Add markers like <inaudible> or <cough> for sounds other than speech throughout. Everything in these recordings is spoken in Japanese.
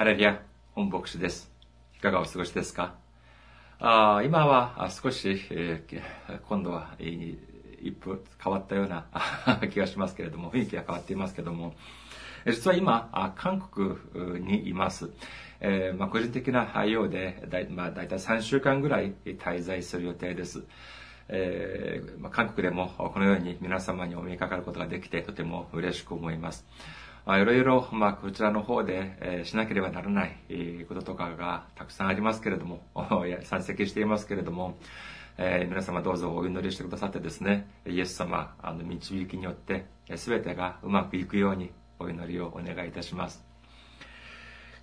ハレリア、本牧師です。いかがお過ごしですか？あ今は少し、えー、今度は、えー、一歩変わったような <laughs> 気がしますけれども、雰囲気が変わっていますけれども、実は今、韓国にいます。えー、まあ、個人的なようで、だい,、まあ、だいたい3週間ぐらい滞在する予定です。えー、まあ、韓国でもこのように皆様にお目にかかることができてとても嬉しく思います。まあ、いろいろ、まあ、こちらの方で、えー、しなければならない、こととかがたくさんありますけれども、<laughs> 山積していますけれども、えー、皆様どうぞお祈りしてくださってですね、イエス様、あの、導きによって、すべてがうまくいくようにお祈りをお願いいたします。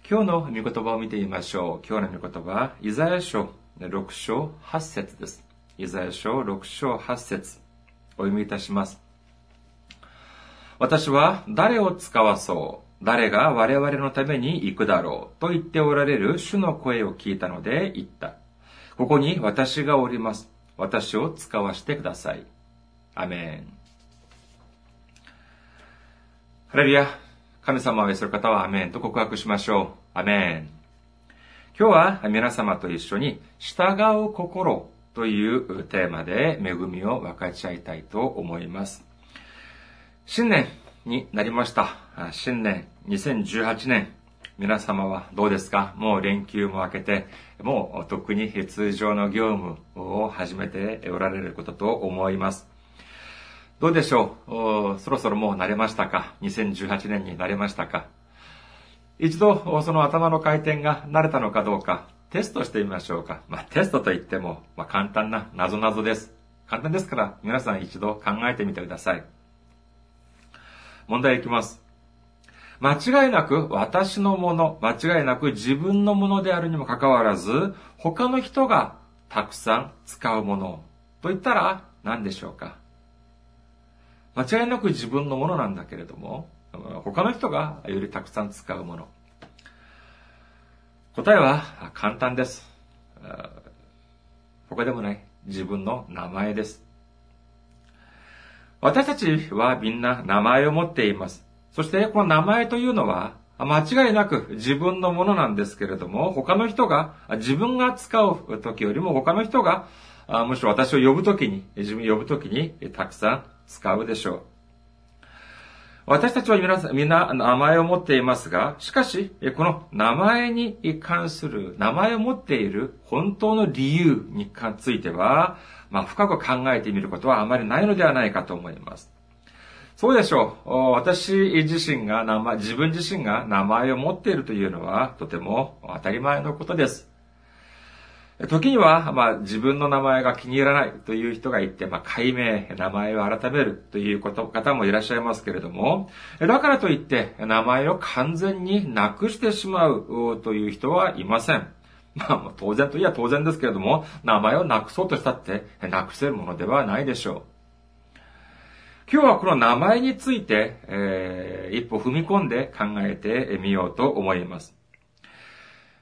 今日の御言葉を見てみましょう。今日の御言葉は、イザヤ書6章8節です。イザヤ書6章8節お読みいたします。私は誰を使わそう誰が我々のために行くだろうと言っておられる主の声を聞いたので言った。ここに私がおります。私を使わせてください。アメン。ハレルヤ。神様を愛する方はアメンと告白しましょう。アメン。今日は皆様と一緒に従う心というテーマで恵みを分かち合いたいと思います。新年になりました。新年2018年。皆様はどうですか？もう連休も明けて、もう特に通常の業務を始めておられることと思います。どうでしょう？そろそろもう慣れましたか ?2018 年に慣れましたか？一度その頭の回転が慣れたのかどうかテストしてみましょうか。まあ、テストといっても、まあ、簡単な謎々です。簡単ですから皆さん一度考えてみてください。問題いきます。間違いなく私のもの、間違いなく自分のものであるにもかかわらず、他の人がたくさん使うものと言ったら何でしょうか間違いなく自分のものなんだけれども、他の人がよりたくさん使うもの。答えは簡単です。他でもない。自分の名前です。私たちはみんな名前を持っています。そしてこの名前というのは間違いなく自分のものなんですけれども、他の人が、自分が使う時よりも他の人が、むしろ私を呼ぶ時に、自分を呼ぶ時にたくさん使うでしょう。私たちは皆みんな名前を持っていますが、しかし、この名前に関する、名前を持っている本当の理由については、まあ、深く考えてみることはあまりないのではないかと思います。そうでしょう。私自身が名前、自分自身が名前を持っているというのはとても当たり前のことです。時には、まあ、自分の名前が気に入らないという人がいて、まあ、解明、名前を改めるということ方もいらっしゃいますけれども、だからといって、名前を完全になくしてしまうという人はいません。まあ、当然といえば当然ですけれども、名前をなくそうとしたって、なくせるものではないでしょう。今日はこの名前について、えー、一歩踏み込んで考えてみようと思います。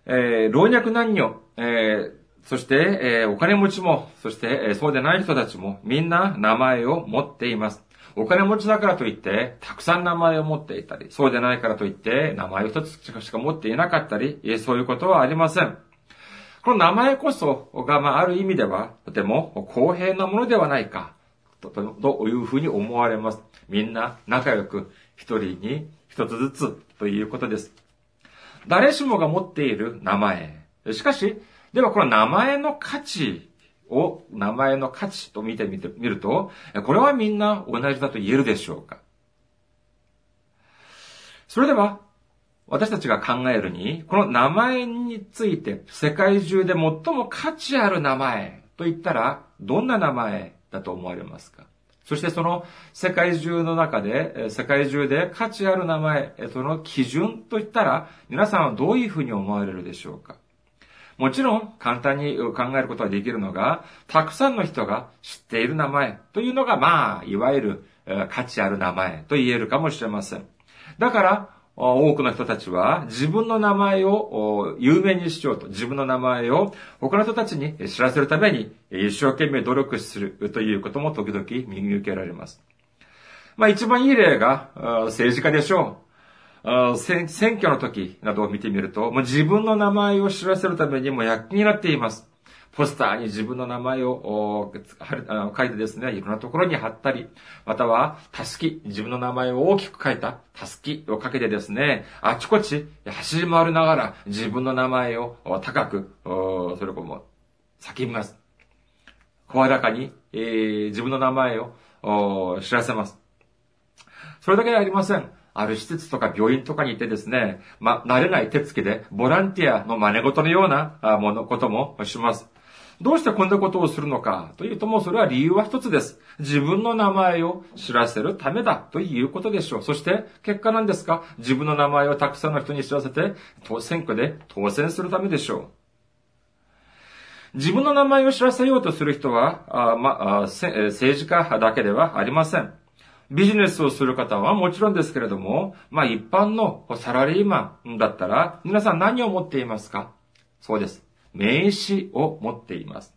えー、老若男女、えー、そして、えー、お金持ちも、そして、え、そうでない人たちも、みんな名前を持っています。お金持ちだからといって、たくさん名前を持っていたり、そうでないからといって、名前を一つしか持っていなかったり、そういうことはありません。この名前こそが、まあ、ある意味では、とても公平なものではないか、というふうに思われます。みんな仲良く、一人に一つずつということです。誰しもが持っている名前。しかし、ではこの名前の価値を、名前の価値と見てみてみると、これはみんな同じだと言えるでしょうかそれでは、私たちが考えるに、この名前について世界中で最も価値ある名前と言ったら、どんな名前だと思われますか？そしてその世界中の中で、世界中で価値ある名前、その基準といったら、皆さんはどういうふうに思われるでしょうか？もちろん簡単に考えることができるのが、たくさんの人が知っている名前というのが、まあ、いわゆる価値ある名前と言えるかもしれません。だから、多くの人たちは自分の名前を有名にしようと、自分の名前を他の人たちに知らせるために一生懸命努力するということも時々見受けられます。まあ一番いい例が政治家でしょう。選挙の時などを見てみると、もう自分の名前を知らせるためにも躍起になっています。ポスターに自分の名前を書いてですね、いろんなところに貼ったり、または、たすき、自分の名前を大きく書いたたすきをかけてですね、あちこち走り回りながら自分の名前を高く、それこも叫びます。声高に、えー、自分の名前を知らせます。それだけではありません。ある施設とか病院とかに行ってですね、ま慣れない手つきで、ボランティアの真似事のようなもの、こともします。どうしてこんなことをするのかというともそれは理由は一つです。自分の名前を知らせるためだということでしょう。そして結果なんですか自分の名前をたくさんの人に知らせて、選挙で当選するためでしょう。自分の名前を知らせようとする人は、あまあ、政治家だけではありません。ビジネスをする方はもちろんですけれども、まあ一般のサラリーマンだったら、皆さん何を持っていますか？そうです。名刺を持っています。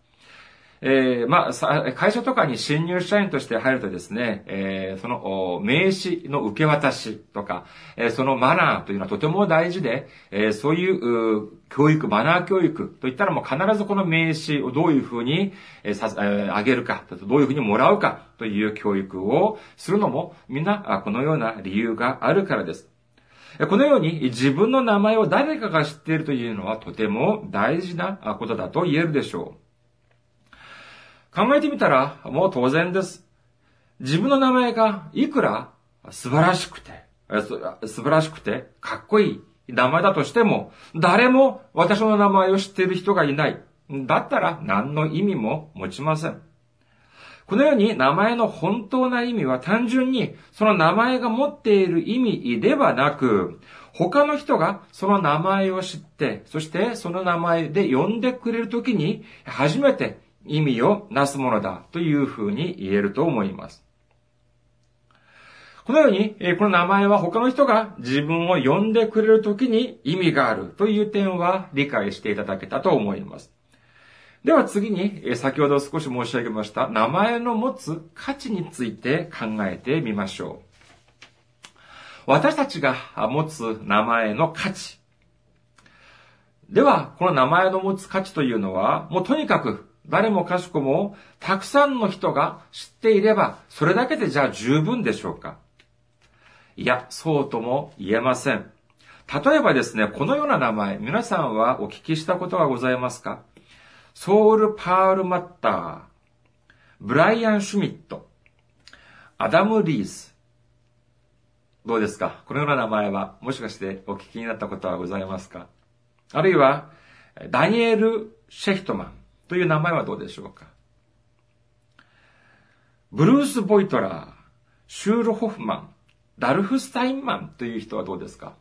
えー、まあ、会社とかに新入社員として入るとですね、えー、その名刺の受け渡しとか、えー、そのマナーというのはとても大事で、えそういう教育、マナー教育といったらもう必ずこの名刺をどういうふうに、えさえあげるか、どういうふうにもらうかという教育をするのもみんなこのような理由があるからです。このように自分の名前を誰かが知っているというのはとても大事なことだと言えるでしょう。考えてみたらもう当然です。自分の名前がいくら素晴らしくて、素晴らしくてかっこいい名前だとしても、誰も私の名前を知っている人がいない。だったら何の意味も持ちません。このように名前の本当な意味は単純にその名前が持っている意味ではなく、他の人がその名前を知って、そしてその名前で呼んでくれるときに初めて意味をなすものだというふうに言えると思います。このように、この名前は他の人が自分を呼んでくれるときに意味があるという点は理解していただけたと思います。では次に、先ほど少し申し上げました名前の持つ価値について考えてみましょう。私たちが持つ名前の価値。では、この名前の持つ価値というのは、もうとにかく誰もかしこもたくさんの人が知っていれば、それだけでじゃあ十分でしょうかいや、そうとも言えません。例えばですね、このような名前、皆さんはお聞きしたことはございますか？ソウル・パール・マッター、ブライアン・シュミット、アダム・リース。どうですか？このような名前は、もしかしてお聞きになったことはございますか？あるいは、ダニエル・シェヒトマンという名前はどうでしょうか？ブルース・ボイトラー、シュール・ホフマン、ダルフスタインマンという人はどうですか？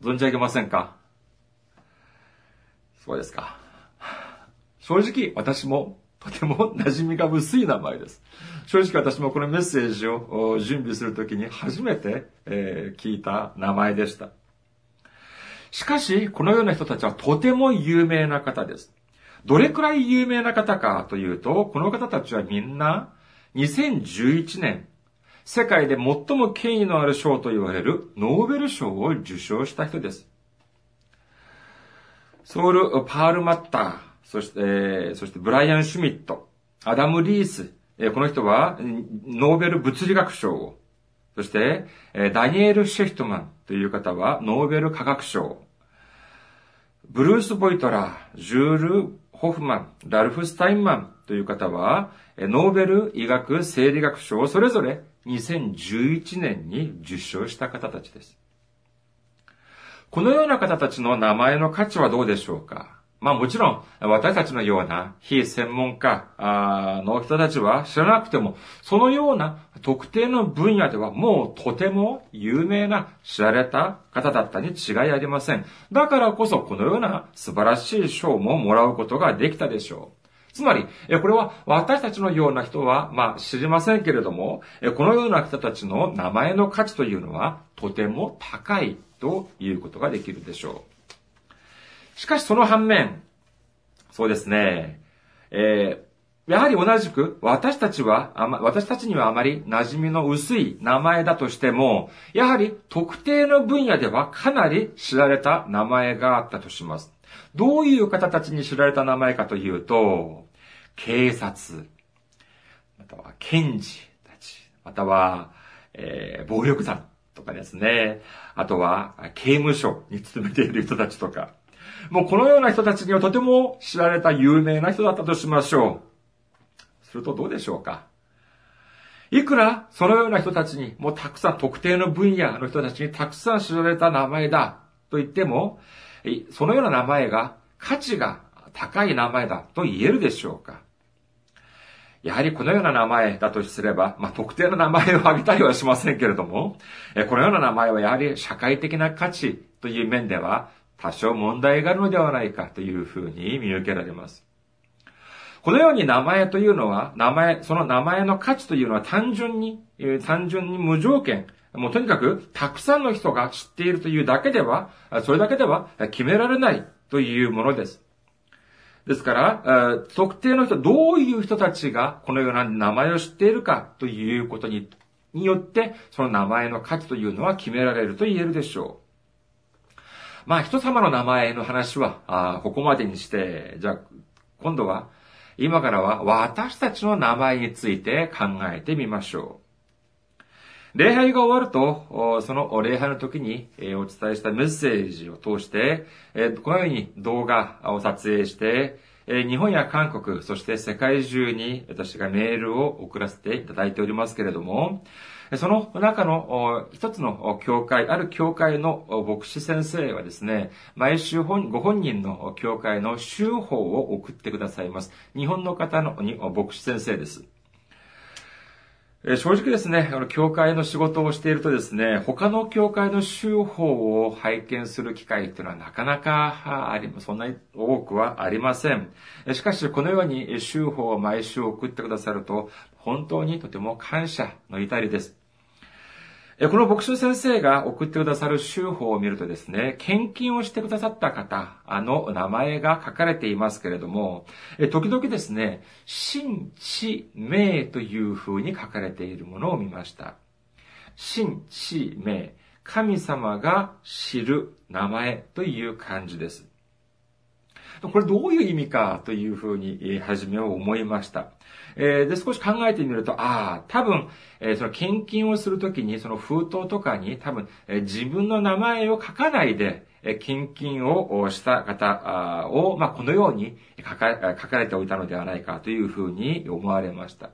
存じ上げませんか？そうですか。正直私もとても馴染みが薄い名前です。正直私もこのメッセージを準備するときに初めて、聞いた名前でした。しかし、このような人たちはとても有名な方です。どれくらい有名な方かというと、この方たちはみんな2011年、世界で最も権威のある賞と言われるノーベル賞を受賞した人です。ソウル・パール・マッター、そして、えそしてブライアン・シュミット、アダム・リース、えこの人はノーベル物理学賞を、そして、えダニエル・シェフトマン。という方はノーベル科学賞、ブルース・ボイトラー、ジュール・ホフマン、ラルフ・スタインマン。という方は、ノーベル医学生理学賞をそれぞれ2011年に受賞した方たちです。このような方たちの名前の価値はどうでしょうか？まあもちろん、私たちのような非専門家の人たちは知らなくても、そのような特定の分野ではもうとても有名な知られた方だったに違いありません。だからこそこのような素晴らしい賞ももらうことができたでしょう。つまり、これは私たちのような人は、まあ知りませんけれども、このような人たちの名前の価値というのはとても高いということができるでしょう。しかしその反面、そうですね、えー、やはり同じく、私たちは、私たちにはあまり馴染みの薄い名前だとしても、やはり特定の分野ではかなり知られた名前があったとします。どういう方たちに知られた名前かというと、警察、または検事たち、または、えー、暴力団とかですね、あとは刑務所に勤めている人たちとか、もうこのような人たちにはとても知られた有名な人だったとしましょう。するとどうでしょうかいくらそのような人たちに、もうたくさん、特定の分野の人たちにたくさん知られた名前だと言っても、そのような名前が価値が高い名前だと言えるでしょうかやはりこのような名前だとすれば、まあ、特定の名前を挙げたりはしませんけれども、このような名前はやはり社会的な価値という面では多少問題があるのではないかというふうに見受けられます。このように名前というのは、名前、その名前の価値というのは単純に、単純に無条件、もうとにかくたくさんの人が知っているというだけでは、それだけでは決められないというものです。ですから、特定の人、どういう人たちがこのような名前を知っているかということにによって、その名前の価値というのは決められると言えるでしょう。まあ、人様の名前の話は、あここまでにして、じゃあ、今度は、今からは私たちの名前について考えてみましょう。礼拝が終わると、その礼拝の時にお伝えしたメッセージを通して、このように動画を撮影して、日本や韓国、そして世界中に私がメールを送らせていただいておりますけれども、その中の一つの教会、ある教会の牧師先生はですね、毎週ご本人の教会の修法を送ってくださいます。日本の方の牧師先生です。正直ですね、あの教会の仕事をしているとですね、他の教会の修法を拝見する機会っていうのはなかなかあり、そんなに多くはありません。しかし、このように修法を毎週送ってくださると、本当にとても感謝の至りです。この牧師先生が送ってくださる修法を見るとですね、献金をしてくださった方の名前が書かれていますけれども、時々ですね、神地名という風に書かれているものを見ました。神地名、神様が知る名前という感じです。これどういう意味かというふうに、初めは思いました。えー、で、少し考えてみると、ああ、多分、えー、その献金をするときに、その封筒とかに多分、えー、自分の名前を書かないで、え献金をした方を、まあ、このように書か書かれておいたのではないかというふうに思われました。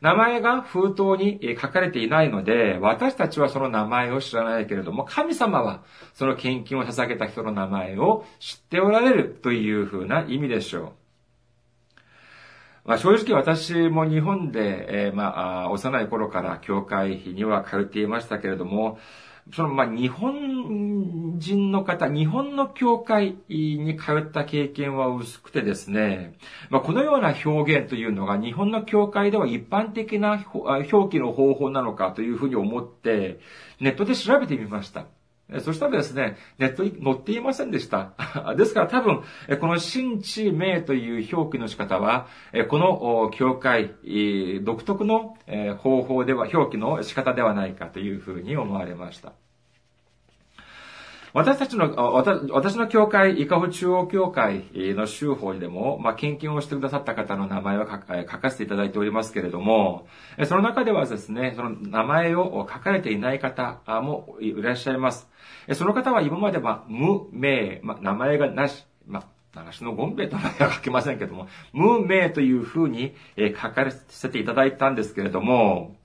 名前が封筒に書かれていないので、私たちはその名前を知らないけれども、神様はその献金を捧げた人の名前を知っておられるというふうな意味でしょう。まあ、正直私も日本で、えー、まあ、幼い頃から教会には通っていましたけれども、その、まあ、日本人の方、日本の教会に通った経験は薄くてですね、まあ、このような表現というのが日本の教会では一般的な表記の方法なのかというふうに思って、ネットで調べてみました。そしたらですね、ネットに載っていませんでした。<laughs> ですから多分、この新地名という表記の仕方は、この教会独特の方法では、表記の仕方ではないかというふうに思われました。私たちの、私の教会、伊香保中央教会の州法にでも、まあ、献金をしてくださった方の名前を書かせていただいておりますけれども、その中ではですね、その名前を書かれていない方もいらっしゃいます。その方は今までは無名、まあ、名前がなし、まあ長篠ゴンベイと名前は書けませんけども、無名というふうに書かせていただいたんですけれども、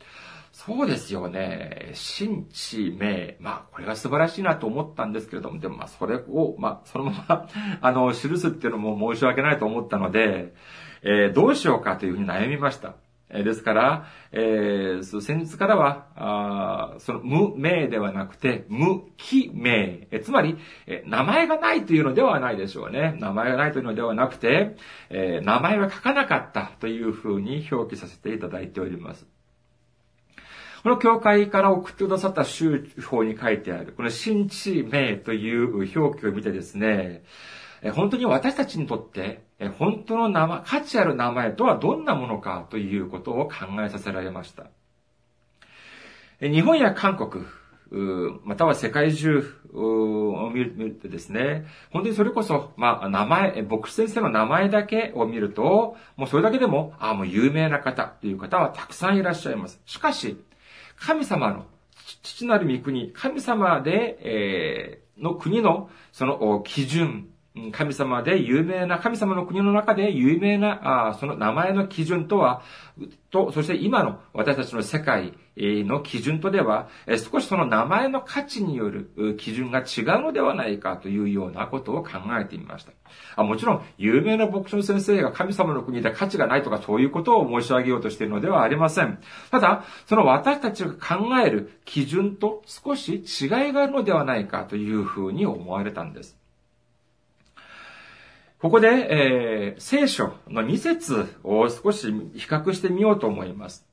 そうですよね。新地名。まあ、これが素晴らしいなと思ったんですけれども、でもまあ、それを、まあ、そのまま <laughs> あの、記すっていうのも申し訳ないと思ったので、えー、どうしようかというふうに悩みました。えー、ですから、えー、先日からは、あその無名ではなくて、無記名。えつまり、え名前がないというのではないでしょうね。名前がないというのではなくて、え名前は書かなかったというふうに表記させていただいております。この教会から送ってくださった宗法に書いてある、この新地名という表記を見てですね、本当に私たちにとって、本当の名前、価値ある名前とはどんなものかということを考えさせられました。日本や韓国、または世界中を見るとですね、本当にそれこそ、まあ、名前、牧師先生の名前だけを見ると、もうそれだけでも、ああ、もう有名な方という方はたくさんいらっしゃいます。しかし、神様の父なる御国、神様で、えー、の国の、その基準、神様で有名な、神様の国の中で有名な、あその名前の基準とは、と、そして今の私たちの世界の基準とでは、少しその名前の価値による基準が違うのではないかというようなことを考えてみました。あもちろん、有名な牧師の先生が神様の国で価値がないとかそういうことを申し上げようとしているのではありません。ただ、その私たちが考える基準と少し違いがあるのではないかというふうに思われたんです。ここで、えー、聖書の2節を少し比較してみようと思います。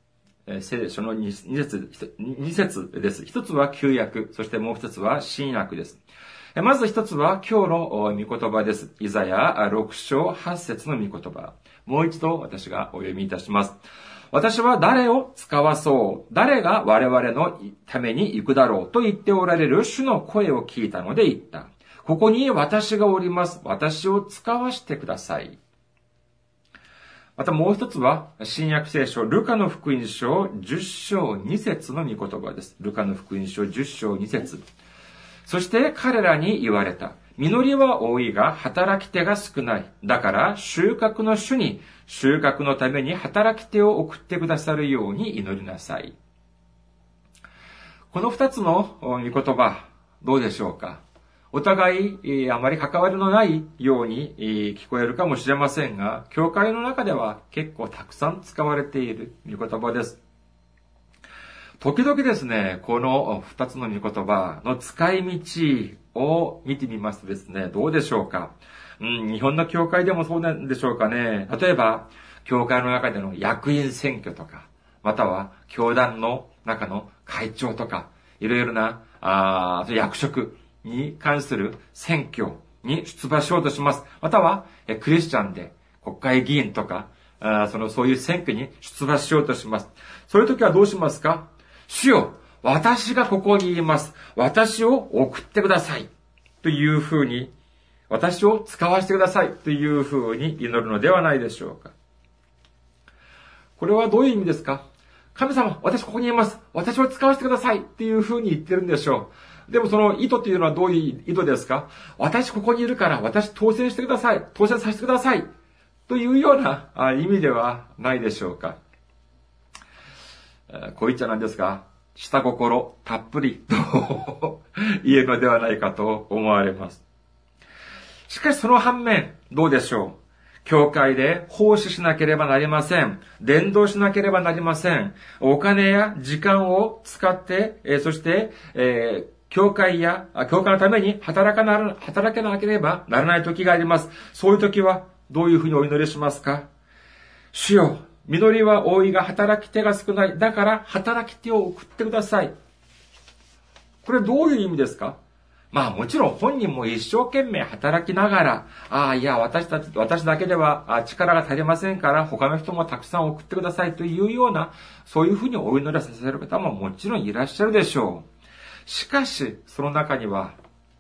えー、聖書の 2, 2節、2節です。一つは旧約、そしてもう一つは新約です。まず一つは今日の御言葉です。イザヤ6章8節の御言葉。もう一度私がお読みいたします。私は誰を使わそう？誰が我々のために行くだろう？と言っておられる主の声を聞いたので言った。ここに私がおります。私を使わしてください。またもう一つは、新約聖書、ルカの福音書10章2節の御言葉です。ルカの福音書10章2節そして彼らに言われた。実りは多いが働き手が少ない。だから収穫の主に収穫のために働き手を送ってくださるように祈りなさい。この二つの御言葉、どうでしょうか？お互い、あまり関わりのないように聞こえるかもしれませんが、教会の中では結構たくさん使われている御言葉です。時々ですね、この二つの御言葉の使い道を見てみますとですね、どうでしょうか？うん、日本の教会でもそうなんでしょうかね？例えば、教会の中での役員選挙とか、または、教団の中の会長とか、いろいろな、あ役職、に関する選挙に出馬しようとします。または、クリスチャンで国会議員とか、その、そういう選挙に出馬しようとします。そういう時はどうしますか？主よ、私がここにいます。私を送ってください。というふうに、私を使わせてください。というふうに祈るのではないでしょうか。これはどういう意味ですか？神様、私ここにいます。私を使わせてください。っていうふうに言ってるんでしょう。でもその意図っていうのはどういう意図ですか？私ここにいるから私当選してください。当選させてください。というような意味ではないでしょうか。こう言っちゃなんですが、下心たっぷりと <laughs> 言えるのではないかと思われます。しかしその反面、どうでしょう？教会で奉仕しなければなりません。伝道しなければなりません。お金や時間を使って、えそして、えー教会や、教会のために働かな、働けなければならない時があります。そういう時は、どういうふうにお祈りしますか？主よ、実りは多いが働き手が少ない。だから、働き手を送ってください。これどういう意味ですか？まあもちろん本人も一生懸命働きながら、ああ、いや、私たち、私だけでは力が足りませんから、他の人もたくさん送ってくださいというような、そういうふうにお祈りさせる方ももちろんいらっしゃるでしょう。しかし、その中には、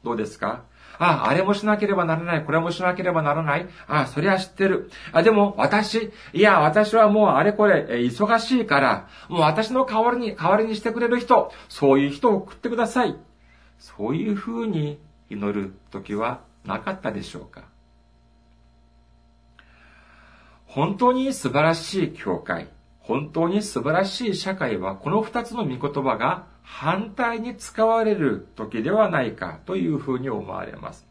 どうですか？ああ、れもしなければならない、これもしなければならない。あ、そりゃ知ってる。あ、でも、私、いや、私はもうあれこれ、忙しいから、もう私の代わりに、代わりにしてくれる人、そういう人を送ってください。そういうふうに祈る時はなかったでしょうか？本当に素晴らしい教会、本当に素晴らしい社会は、この二つの御言葉が反対に使われる時ではないかというふうに思われます。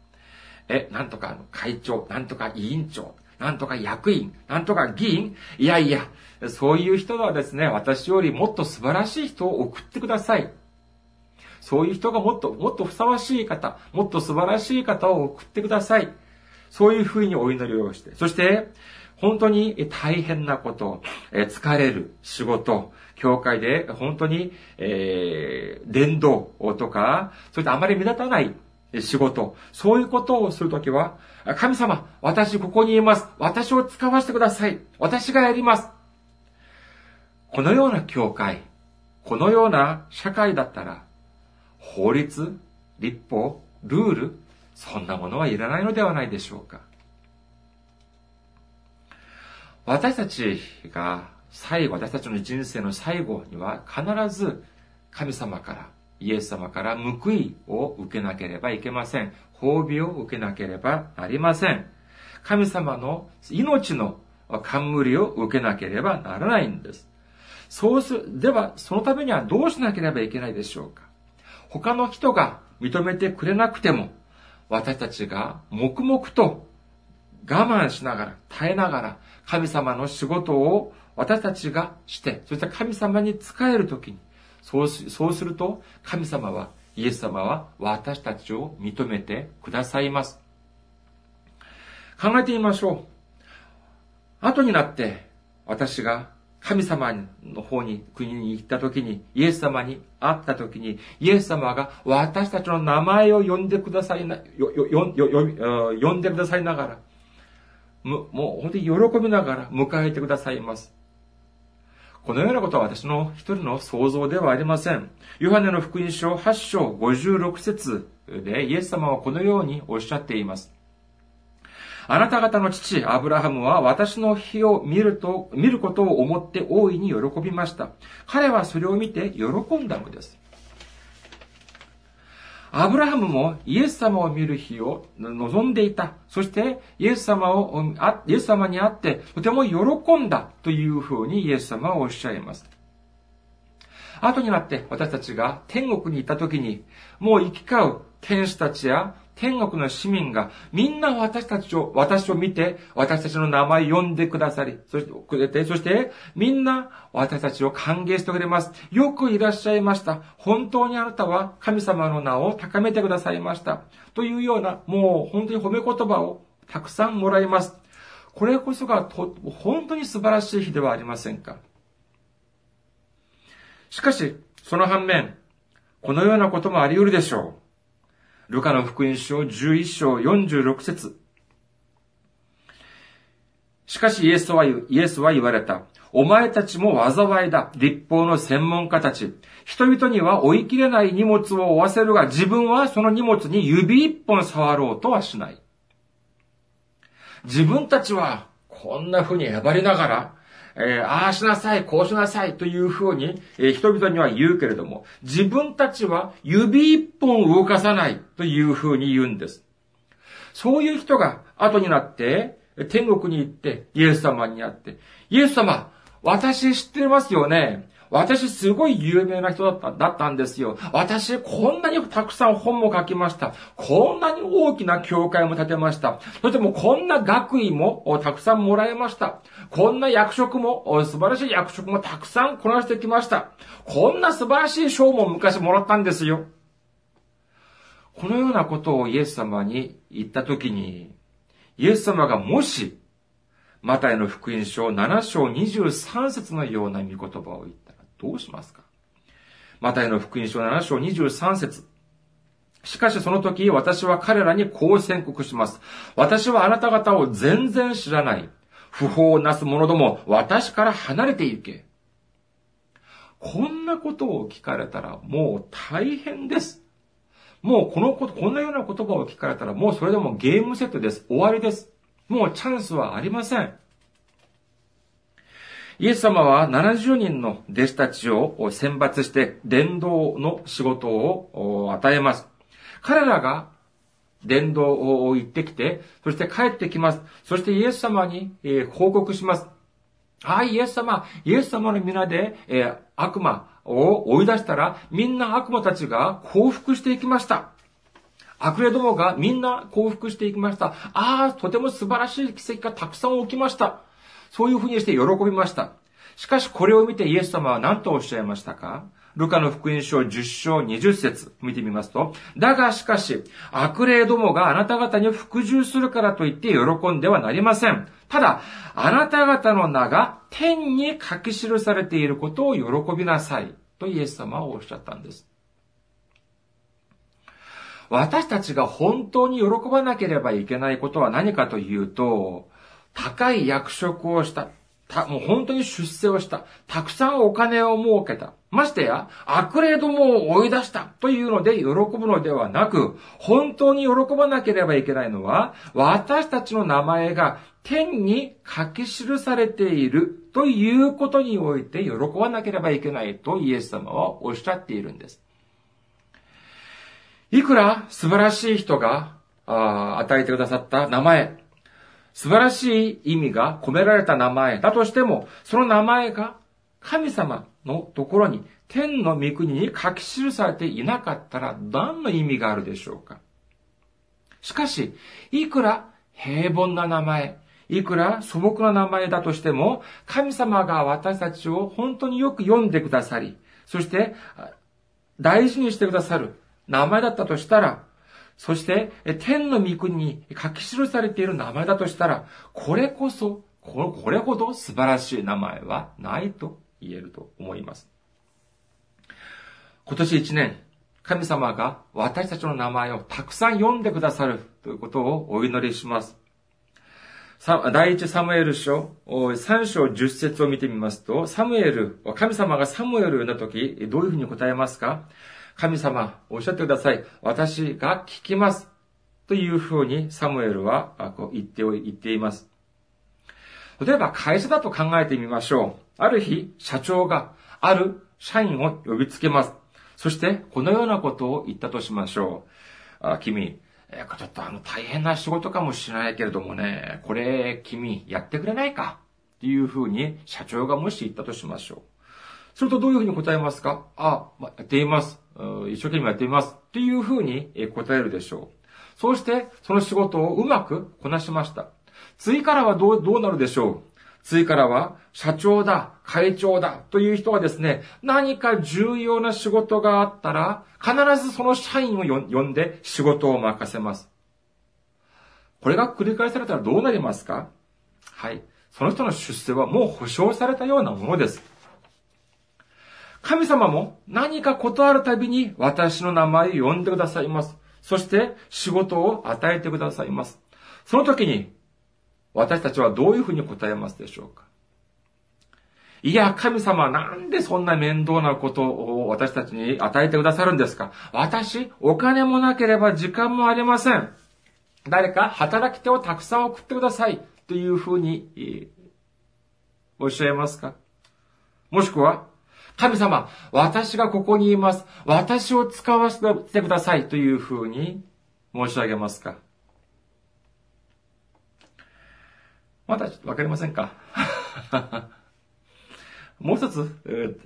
え、なんとか会長、なんとか委員長、なんとか役員、なんとか議員、いやいや、そういう人はですね、私よりもっと素晴らしい人を送ってください。そういう人がもっと、もっとふさわしい方、もっと素晴らしい方を送ってください。そういうふうにお祈りをして、そして、本当に大変なこと、疲れる仕事、教会で本当に、えー、伝道とか、そういったあまり目立たない仕事、そういうことをするときは、神様、私ここにいます。私を使わせてください。私がやります。このような教会、このような社会だったら、法律、立法、ルール、そんなものはいらないのではないでしょうか。私たちが最後、私たちの人生の最後には必ず神様から、イエス様から報いを受けなければいけません。褒美を受けなければなりません。神様の命の冠を受けなければならないんです。そうする、では、そのためにはどうしなければいけないでしょうか他の人が認めてくれなくても、私たちが黙々と我慢しながら、耐えながら、神様の仕事を私たちがして、そして神様に仕えるときに、そうそうすると、神様は、イエス様は私たちを認めてくださいます。考えてみましょう。後になって、私が神様の方に、国に行った時に、イエス様に会った時に、イエス様が私たちの名前を呼んでくださいな、よ、よ、よ、よ呼んでくださいながら、もう本当に喜びながら迎えてくださいます。このようなことは私の一人の想像ではありません。ヨハネの福音書8章56節でイエス様はこのようにおっしゃっています。あなた方の父、アブラハムは私の日を見ると、見ることを思って大いに喜びました。彼はそれを見て喜んだのです。アブラハムもイエス様を見る日を望んでいた。そしてイエス様を、イエス様に会ってとても喜んだというふうにイエス様はおっしゃいます。後になって私たちが天国に行った時に、もう行き交う天使たちや天国の市民がみんな私たちを、私を見て、私たちの名前呼んでくださり、そして、くれて、そして、みんな私たちを歓迎してくれます。よくいらっしゃいました。本当にあなたは神様の名を高めてくださいました。というような、もう本当に褒め言葉をたくさんもらいます。これこそがと、本当に素晴らしい日ではありませんか。しかし、その反面、このようなこともあり得るでしょう。ルカの福音書11章46節しかしイエスは、イエスは言われた。お前たちも災いだ。立法の専門家たち。人々には追い切れない荷物を負わせるが、自分はその荷物に指一本触ろうとはしない。自分たちはこんな風にえばりながら、えー、ああしなさい、こうしなさいというふうに、えー、人々には言うけれども、自分たちは指一本動かさないというふうに言うんです。そういう人が後になって、天国に行って、イエス様に会って、イエス様、私知ってますよね？私すごい有名な人だった、だったんですよ。私こんなにたくさん本も書きました。こんなに大きな教会も建てました。そしてもこんな学位もたくさんもらえました。こんな役職も、素晴らしい役職もたくさんこなしてきました。こんな素晴らしい賞も昔もらったんですよ。このようなことをイエス様に言ったときに、イエス様がもし、マタイの福音書7章23節のような御言葉を言ったらどうしますか？マタイの福音書7章23節しかしその時私は彼らにこう宣告します。私はあなた方を全然知らない。不法をなす者ども、私から離れて行け。こんなことを聞かれたらもう大変です。もうこのこと、こんなような言葉を聞かれたらもうそれでもゲームセットです。終わりです。もうチャンスはありません。イエス様は70人の弟子たちを選抜して伝道の仕事を与えます。彼らが伝道を行ってきて、そして帰ってきます。そしてイエス様に報告します。はい、イエス様、イエス様の皆で、え悪魔を追い出したら、みんな悪魔たちが降伏していきました。悪霊どもがみんな降伏していきました。ああ、とても素晴らしい奇跡がたくさん起きました。そういうふうにして喜びました。しかしこれを見てイエス様は何とおっしゃいましたか？ルカの福音書10章20節見てみますと、だがしかし、悪霊どもがあなた方に服従するからといって喜んではなりません。ただ、あなた方の名が天に書き記されていることを喜びなさい。とイエス様はおっしゃったんです。私たちが本当に喜ばなければいけないことは何かというと、高い役職をした。た、もう本当に出世をした。たくさんお金を儲けた。ましてや、悪霊どもを追い出したというので喜ぶのではなく、本当に喜ばなければいけないのは、私たちの名前が天に書き記されているということにおいて喜ばなければいけないとイエス様はおっしゃっているんです。いくら素晴らしい人が与えてくださった名前、素晴らしい意味が込められた名前。だとしても、その名前が神様のところに天の御国に書き記されていなかったら何の意味があるでしょうか。しかし、いくら平凡な名前、いくら素朴な名前だとしても、神様が私たちを本当によく読んでくださり、そして大事にしてくださる名前だったとしたら、そして、天の御国に書き記されている名前だとしたら、これこそ、これほど素晴らしい名前はないと言えると思います。今年一年、神様が私たちの名前をたくさん読んでくださるということをお祈りします。第一サムエル書、三章十節を見てみますと、サムエル、神様がサムエルを呼んだとき、どういうふうに答えますか？神様、おっしゃってください。私が聞きます。というふうにサムエルはこう言って言っています。例えば会社だと考えてみましょう。ある日、社長がある社員を呼びつけます。そして、このようなことを言ったとしましょう。あ君、えちょっとあの大変な仕事かもしれないけれどもね、これ君やってくれないか？っていうふうに社長がもし言ったとしましょう。するとどういうふうに答えますか？あ、ま、やっています。一生懸命やっています。っていうふうに答えるでしょう。そうして、その仕事をうまくこなしました。次からはどう、どうなるでしょう次からは、社長だ、会長だ、という人がですね、何か重要な仕事があったら、必ずその社員を呼んで仕事を任せます。これが繰り返されたらどうなりますか？はい。その人の出世はもう保証されたようなものです。神様も何かことあるたびに私の名前を呼んでくださいます。そして仕事を与えてくださいます。その時に私たちはどういうふうに答えますでしょうかいや、神様なんでそんな面倒なことを私たちに与えてくださるんですか私、お金もなければ時間もありません。誰か働き手をたくさん送ってください。というふうに、おっしゃいますかもしくは、神様、私がここにいます。私を使わせてくださいというふうに申し上げますかまだわかりませんか <laughs> もう一つ、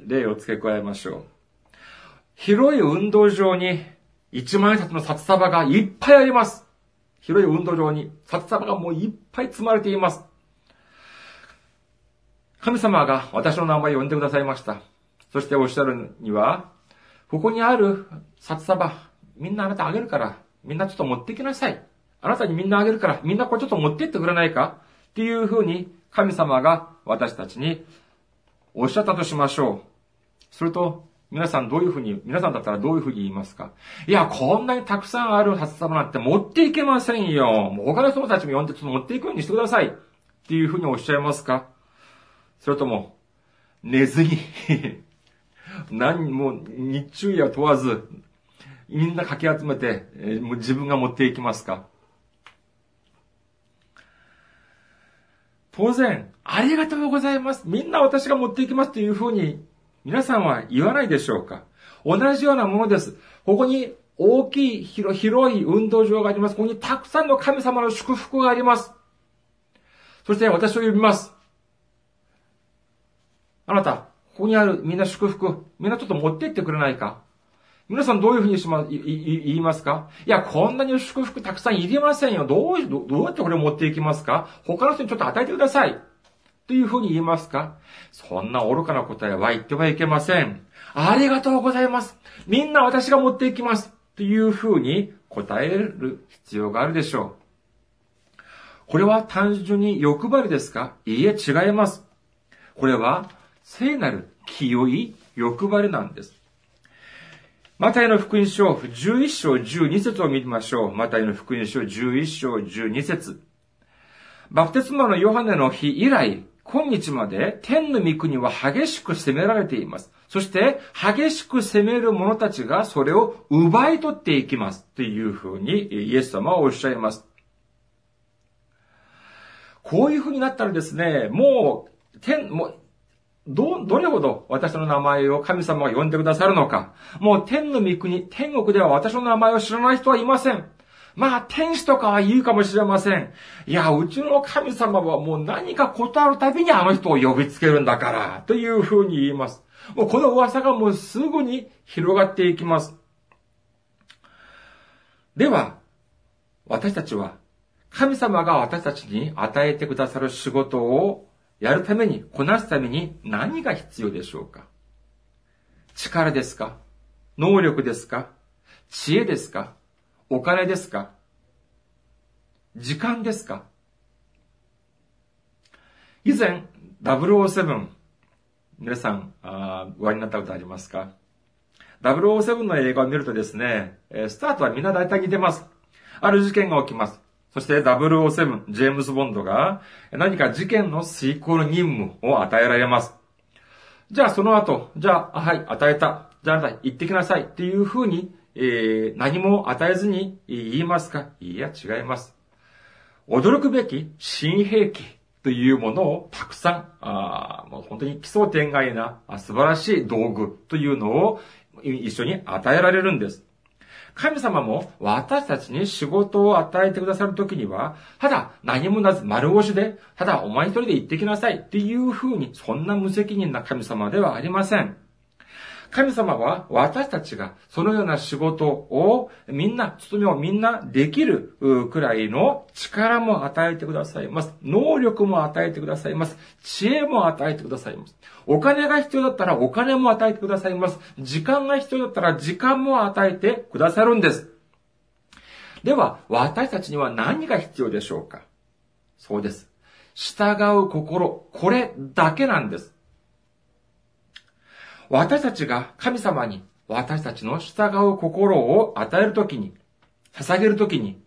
例を付け加えましょう。広い運動場に一万円札の札束がいっぱいあります。広い運動場に札束がもういっぱい積まれています。神様が私の名前を呼んでくださいました。そしておっしゃるには、ここにある札束、みんなあなたあげるから、みんなちょっと持ってきなさい。あなたにみんなあげるから、みんなこれちょっと持ってってくれないかっていうふうに神様が私たちにおっしゃったとしましょう。すると、皆さんどういうふうに、皆さんだったらどういうふうに言いますかいや、こんなにたくさんある札束なんて持っていけませんよ。もう他の人たちも呼んでちょっと持っていくようにしてください。っていうふうにおっしゃいますかそれとも、寝ずに何も日中夜問わず、みんなかき集めて、えもう自分が持っていきますか当然、ありがとうございます。みんな私が持っていきますというふうに、皆さんは言わないでしょうか同じようなものです。ここに大きい広い運動場があります。ここにたくさんの神様の祝福があります。そして私を呼びます。あなた、ここにあるみんな祝福、みんなちょっと持ってってくれないか皆さんどういうふうにしま、言いますか？いや、こんなに祝福たくさんいりませんよ。どう、どうやってこれ持っていきますか？他の人にちょっと与えてください。というふうに言いますか？そんな愚かな答えは言ってはいけません。ありがとうございます。みんな私が持っていきます。というふうに答える必要があるでしょう。これは単純に欲張りですか？いいえ、違います。これは聖なる清い欲張りなんです。マタイの福音書11章12節を見ましょう。マタイの福音書11章12節バプテスマのヨハネの日以来、今日まで天の御国は激しく攻められています。そして激しく攻める者たちがそれを奪い取っていきます。というふうにイエス様はおっしゃいます。こういうふうになったらですね、もう、天、もう、ど、どれほど私の名前を神様が呼んでくださるのか。もう天の御国、天国では私の名前を知らない人はいません。まあ、天使とかは言うかもしれません。いや、うちの神様はもう何かことあるたびにあの人を呼びつけるんだから、というふうに言います。もうこの噂がもうすぐに広がっていきます。では、私たちは、神様が私たちに与えてくださる仕事をやるために、こなすために何が必要でしょうか？力ですか？能力ですか？知恵ですか？お金ですか？時間ですか？以前、007、皆さん、あご覧になったことありますか ?007 の映画を見るとですね、スタートはみんな大体似てます。ある事件が起きます。そして007、ジェームズ・ボンドが何か事件の遂行任務を与えられます。じゃあその後、じゃあ、はい、与えた。じゃあ、行ってきなさいっていうふうに、えー、何も与えずに言いますか？いや、違います。驚くべき新兵器というものをたくさん、あもう本当に奇想天外な素晴らしい道具というのを一緒に与えられるんです。神様も私たちに仕事を与えてくださるときには、ただ何もなず丸腰で、ただお前一人で行ってきなさいっていうふうに、そんな無責任な神様ではありません。神様は私たちがそのような仕事をみんな、務めをみんなできるくらいの力も与えてくださいます。能力も与えてくださいます。知恵も与えてくださいます。お金が必要だったらお金も与えてくださいます。時間が必要だったら時間も与えてくださるんです。では、私たちには何が必要でしょうか？そうです。従う心、これだけなんです。私たちが神様に私たちの従う心を与えるときに、捧げるときに、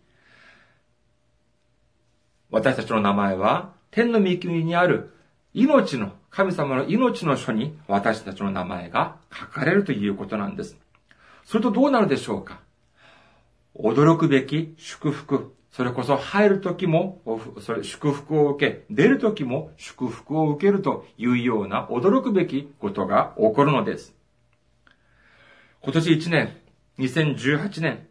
私たちの名前は天の御国にある命の、神様の命の書に私たちの名前が書かれるということなんです。それとどうなるでしょうか？驚くべき祝福。それこそ入るときも、それ祝福を受け、出るときも祝福を受けるというような驚くべきことが起こるのです。今年1年、2018年、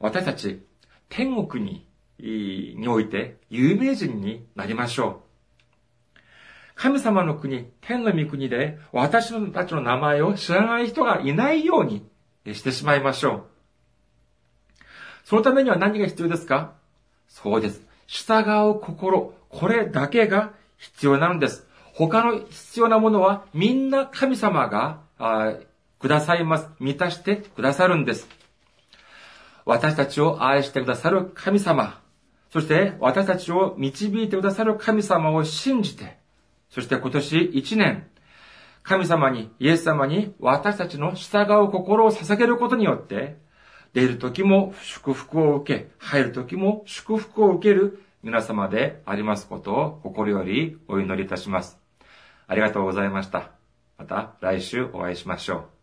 私たち、天国に、において有名人になりましょう。神様の国、天の御国で私たちの名前を知らない人がいないようにしてしまいましょう。そのためには何が必要ですか？そうです。従う心、これだけが必要なのです。他の必要なものはみんな神様があくださいます。満たしてくださるんです。私たちを愛してくださる神様、そして私たちを導いてくださる神様を信じて、そして今年一年、神様に、イエス様に私たちの従う心を捧げることによって、出る時も祝福を受け、入る時も祝福を受ける皆様でありますことを心よりお祈りいたします。ありがとうございました。また来週お会いしましょう。